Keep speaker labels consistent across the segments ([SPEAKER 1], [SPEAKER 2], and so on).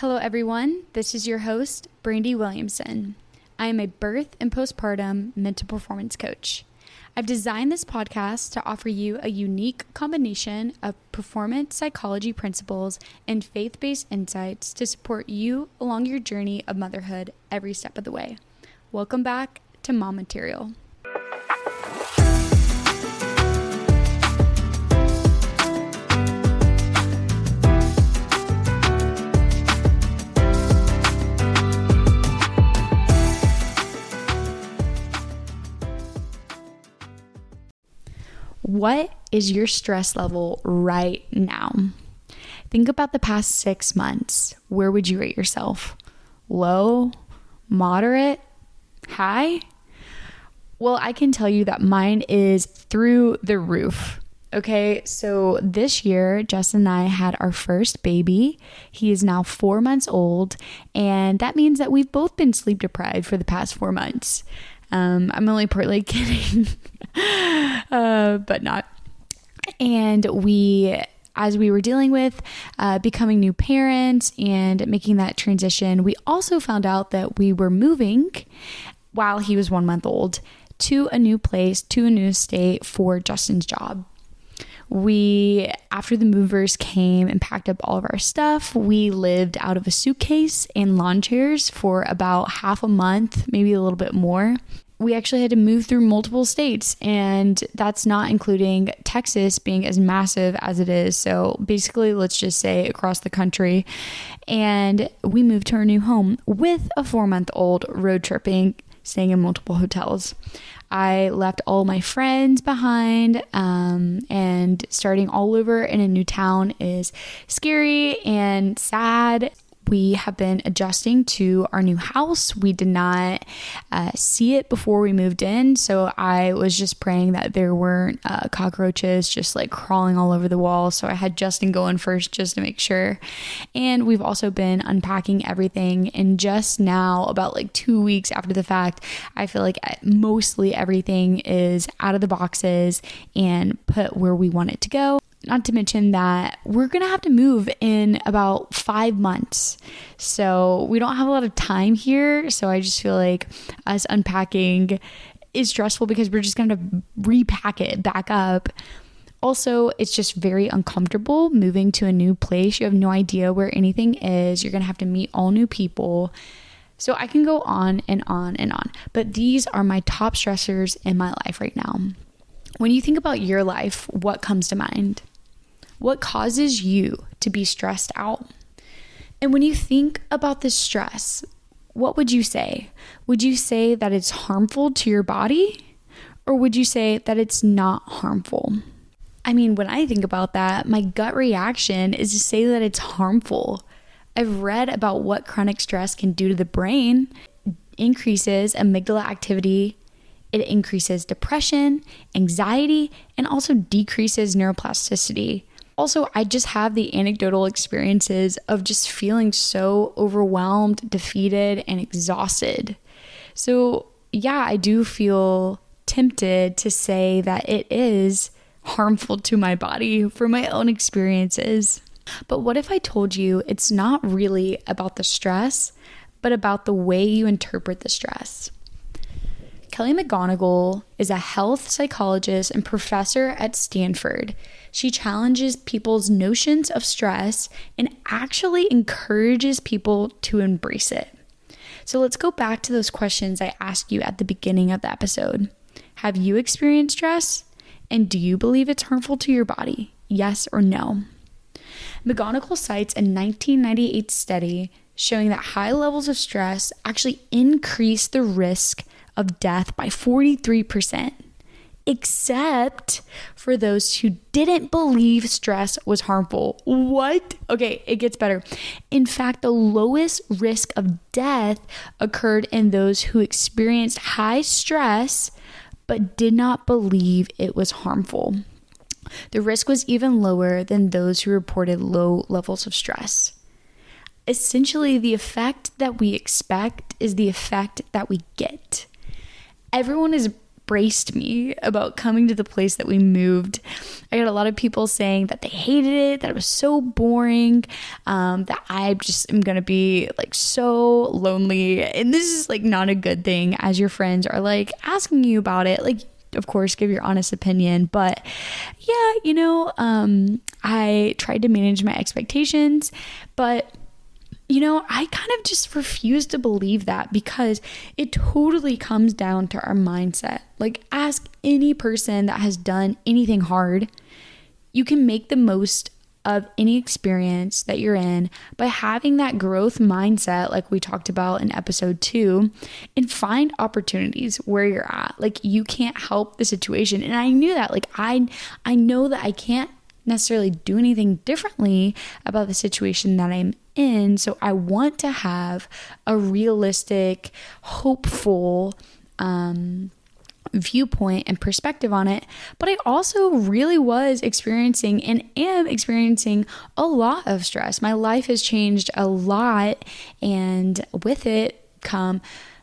[SPEAKER 1] Hello, everyone. This is your host, Brandy Williamson. I am a birth and postpartum mental performance coach. I've designed this podcast to offer you a unique combination of performance psychology principles and faith based insights to support you along your journey of motherhood every step of the way. Welcome back to Mom Material. What is your stress level right now? Think about the past six months. Where would you rate yourself? Low, moderate, high? Well, I can tell you that mine is through the roof. Okay, so this year, Justin and I had our first baby. He is now four months old, and that means that we've both been sleep deprived for the past four months. Um, I'm only partly kidding, uh, but not. And we, as we were dealing with uh, becoming new parents and making that transition, we also found out that we were moving while he was one month old to a new place, to a new state for Justin's job we after the movers came and packed up all of our stuff we lived out of a suitcase and lawn chairs for about half a month maybe a little bit more. We actually had to move through multiple states and that's not including texas being as massive as it is. So basically let's just say across the country. And we moved to our new home with a four month old road tripping staying in multiple hotels I left all my friends behind, um, and starting all over in a new town is scary and sad we have been adjusting to our new house. We did not uh, see it before we moved in, so I was just praying that there weren't uh, cockroaches just like crawling all over the wall. So I had Justin going first just to make sure. And we've also been unpacking everything. And just now, about like two weeks after the fact, I feel like uh, mostly everything is out of the boxes and put where we want it to go. Not to mention that we're going to have to move in about five months. So we don't have a lot of time here. So I just feel like us unpacking is stressful because we're just going to repack it back up. Also, it's just very uncomfortable moving to a new place. You have no idea where anything is. You're going to have to meet all new people. So I can go on and on and on. But these are my top stressors in my life right now. When you think about your life, what comes to mind? What causes you to be stressed out? And when you think about this stress, what would you say? Would you say that it's harmful to your body? Or would you say that it's not harmful? I mean, when I think about that, my gut reaction is to say that it's harmful. I've read about what chronic stress can do to the brain, it increases amygdala activity, it increases depression, anxiety, and also decreases neuroplasticity. Also, I just have the anecdotal experiences of just feeling so overwhelmed, defeated, and exhausted. So, yeah, I do feel tempted to say that it is harmful to my body for my own experiences. But what if I told you it's not really about the stress, but about the way you interpret the stress? Kelly McGonigal is a health psychologist and professor at Stanford. She challenges people's notions of stress and actually encourages people to embrace it. So let's go back to those questions I asked you at the beginning of the episode. Have you experienced stress? And do you believe it's harmful to your body? Yes or no? McGonigal cites a 1998 study showing that high levels of stress actually increase the risk of death by 43%, except for those who didn't believe stress was harmful. What? Okay, it gets better. In fact, the lowest risk of death occurred in those who experienced high stress but did not believe it was harmful. The risk was even lower than those who reported low levels of stress. Essentially, the effect that we expect is the effect that we get everyone is braced me about coming to the place that we moved. I got a lot of people saying that they hated it, that it was so boring, um, that I just am gonna be like so lonely. And this is like not a good thing as your friends are like asking you about it. Like, of course, give your honest opinion. But yeah, you know, um, I tried to manage my expectations, but you know, I kind of just refuse to believe that because it totally comes down to our mindset. Like, ask any person that has done anything hard. You can make the most of any experience that you're in by having that growth mindset, like we talked about in episode two, and find opportunities where you're at. Like, you can't help the situation. And I knew that. Like, I, I know that I can't necessarily do anything differently about the situation that I'm in. So I want to have a realistic, hopeful, um, viewpoint and perspective on it. But I also really was experiencing and am experiencing a lot of stress. My life has changed a lot, and with it come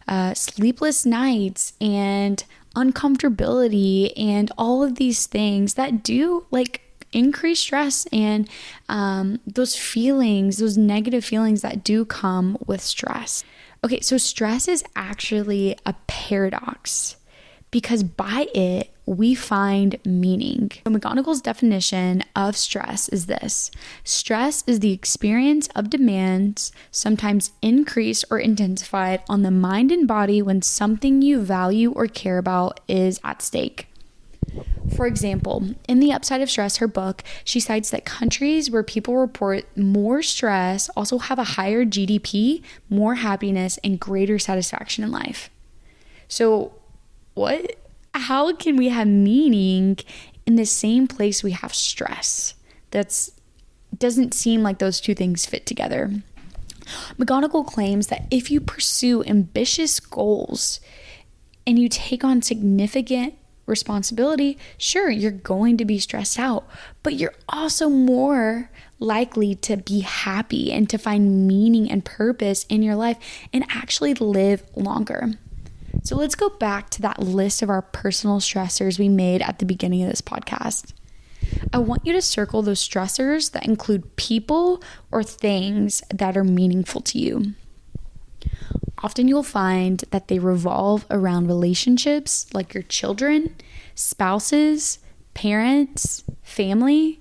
[SPEAKER 1] uh, sleepless nights and uncomfortability and all of these things that do like increase stress and um, those feelings, those negative feelings that do come with stress. Okay, so stress is actually a paradox because by it, we find meaning. So McGonigal's definition of stress is this stress is the experience of demands, sometimes increased or intensified, on the mind and body when something you value or care about is at stake. For example, in The Upside of Stress, her book, she cites that countries where people report more stress also have a higher GDP, more happiness, and greater satisfaction in life. So, what? How can we have meaning in the same place we have stress? That's doesn't seem like those two things fit together. McGonigal claims that if you pursue ambitious goals and you take on significant responsibility, sure, you're going to be stressed out, but you're also more likely to be happy and to find meaning and purpose in your life and actually live longer. So let's go back to that list of our personal stressors we made at the beginning of this podcast. I want you to circle those stressors that include people or things that are meaningful to you. Often you'll find that they revolve around relationships like your children, spouses, parents, family.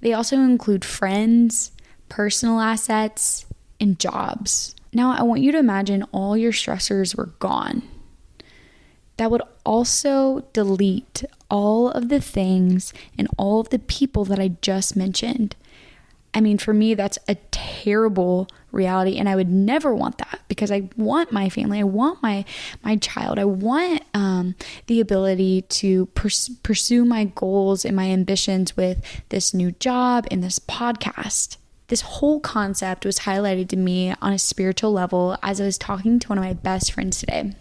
[SPEAKER 1] They also include friends, personal assets, and jobs. Now, I want you to imagine all your stressors were gone. That would also delete all of the things and all of the people that I just mentioned. I mean, for me, that's a terrible reality, and I would never want that because I want my family, I want my my child, I want um, the ability to pers- pursue my goals and my ambitions with this new job and this podcast. This whole concept was highlighted to me on a spiritual level as I was talking to one of my best friends today.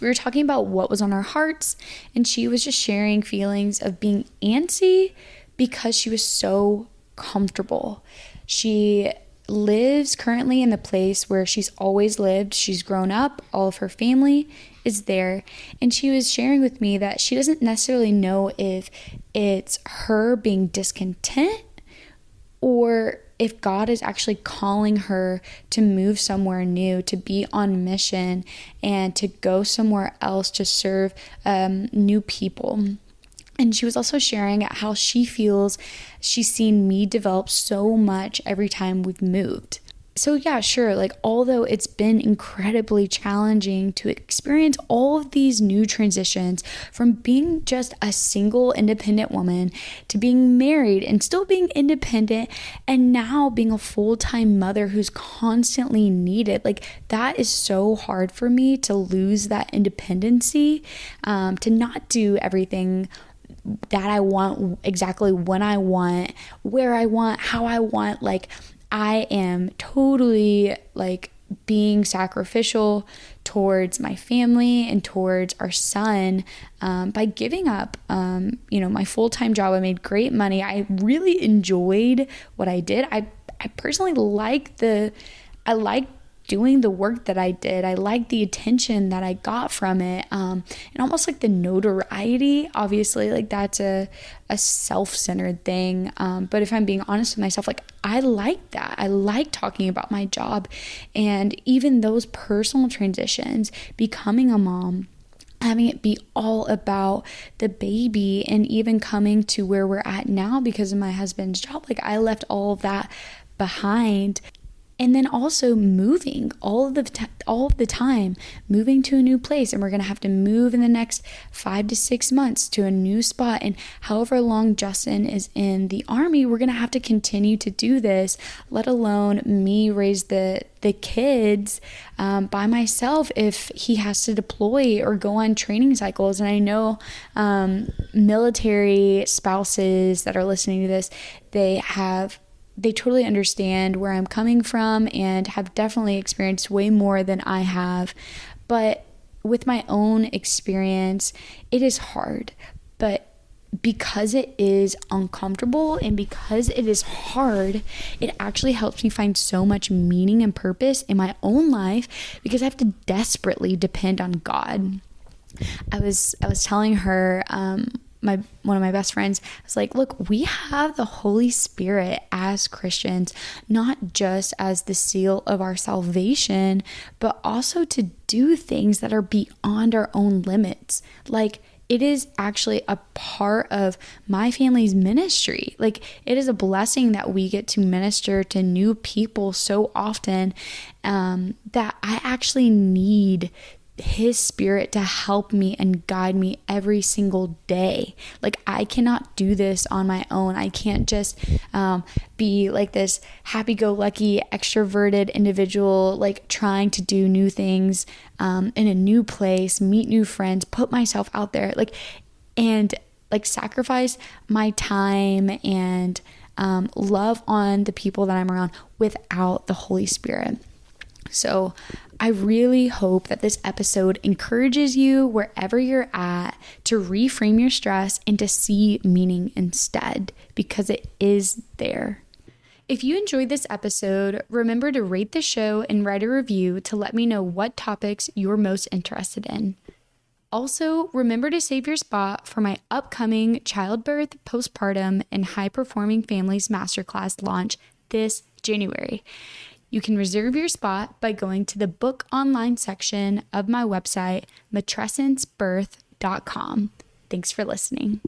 [SPEAKER 1] We were talking about what was on our hearts, and she was just sharing feelings of being antsy because she was so comfortable. She lives currently in the place where she's always lived. She's grown up, all of her family is there. And she was sharing with me that she doesn't necessarily know if it's her being discontent or if God is actually calling her to move somewhere new, to be on mission, and to go somewhere else to serve um, new people. And she was also sharing how she feels she's seen me develop so much every time we've moved. So, yeah, sure, like although it's been incredibly challenging to experience all of these new transitions from being just a single independent woman to being married and still being independent and now being a full time mother who's constantly needed, like that is so hard for me to lose that independency, um, to not do everything that I want exactly when I want, where I want, how I want. Like, I am totally like being sacrificial towards my family and towards our son um, by giving up um, you know my full-time job i made great money i really enjoyed what i did i i personally like the i like doing the work that I did. I liked the attention that I got from it, um, and almost like the notoriety. Obviously, like that's a a self centered thing. Um, but if I'm being honest with myself, like I like that. I like talking about my job, and even those personal transitions, becoming a mom having it be all about the baby and even coming to where we're at now because of my husband's job like I left all of that behind and then also moving all the t- all the time moving to a new place and we're going to have to move in the next 5 to 6 months to a new spot. And however long Justin is in the army we're going to have to continue to do this let alone me raise the the kids um, by myself if he has to deploy or go on training cycles. And I know um, military spouses that are listening to this they have they totally understand where I'm coming from and have definitely experienced way more than I have. But with my own experience, it is hard. But because it is uncomfortable and because it is hard, it actually helps me find so much meaning and purpose in my own life because I have to desperately depend on God. I was I was telling her um, my one of my best friends was like, "Look, we have the Holy Spirit as Christians, not just as the seal of our salvation, but also to do things that are beyond our own limits." Like it is actually a part of my family's ministry. Like, it is a blessing that we get to minister to new people so often um, that I actually need his spirit to help me and guide me every single day. Like, I cannot do this on my own. I can't just um, be like this happy go lucky, extroverted individual, like trying to do new things um, in a new place, meet new friends, put myself out there, like, and like sacrifice my time and um, love on the people that I'm around without the Holy Spirit. So, I really hope that this episode encourages you wherever you're at to reframe your stress and to see meaning instead because it is there. If you enjoyed this episode, remember to rate the show and write a review to let me know what topics you're most interested in. Also, remember to save your spot for my upcoming childbirth, postpartum, and high performing families masterclass launch this January. You can reserve your spot by going to the book online section of my website, matrescencebirth.com. Thanks for listening.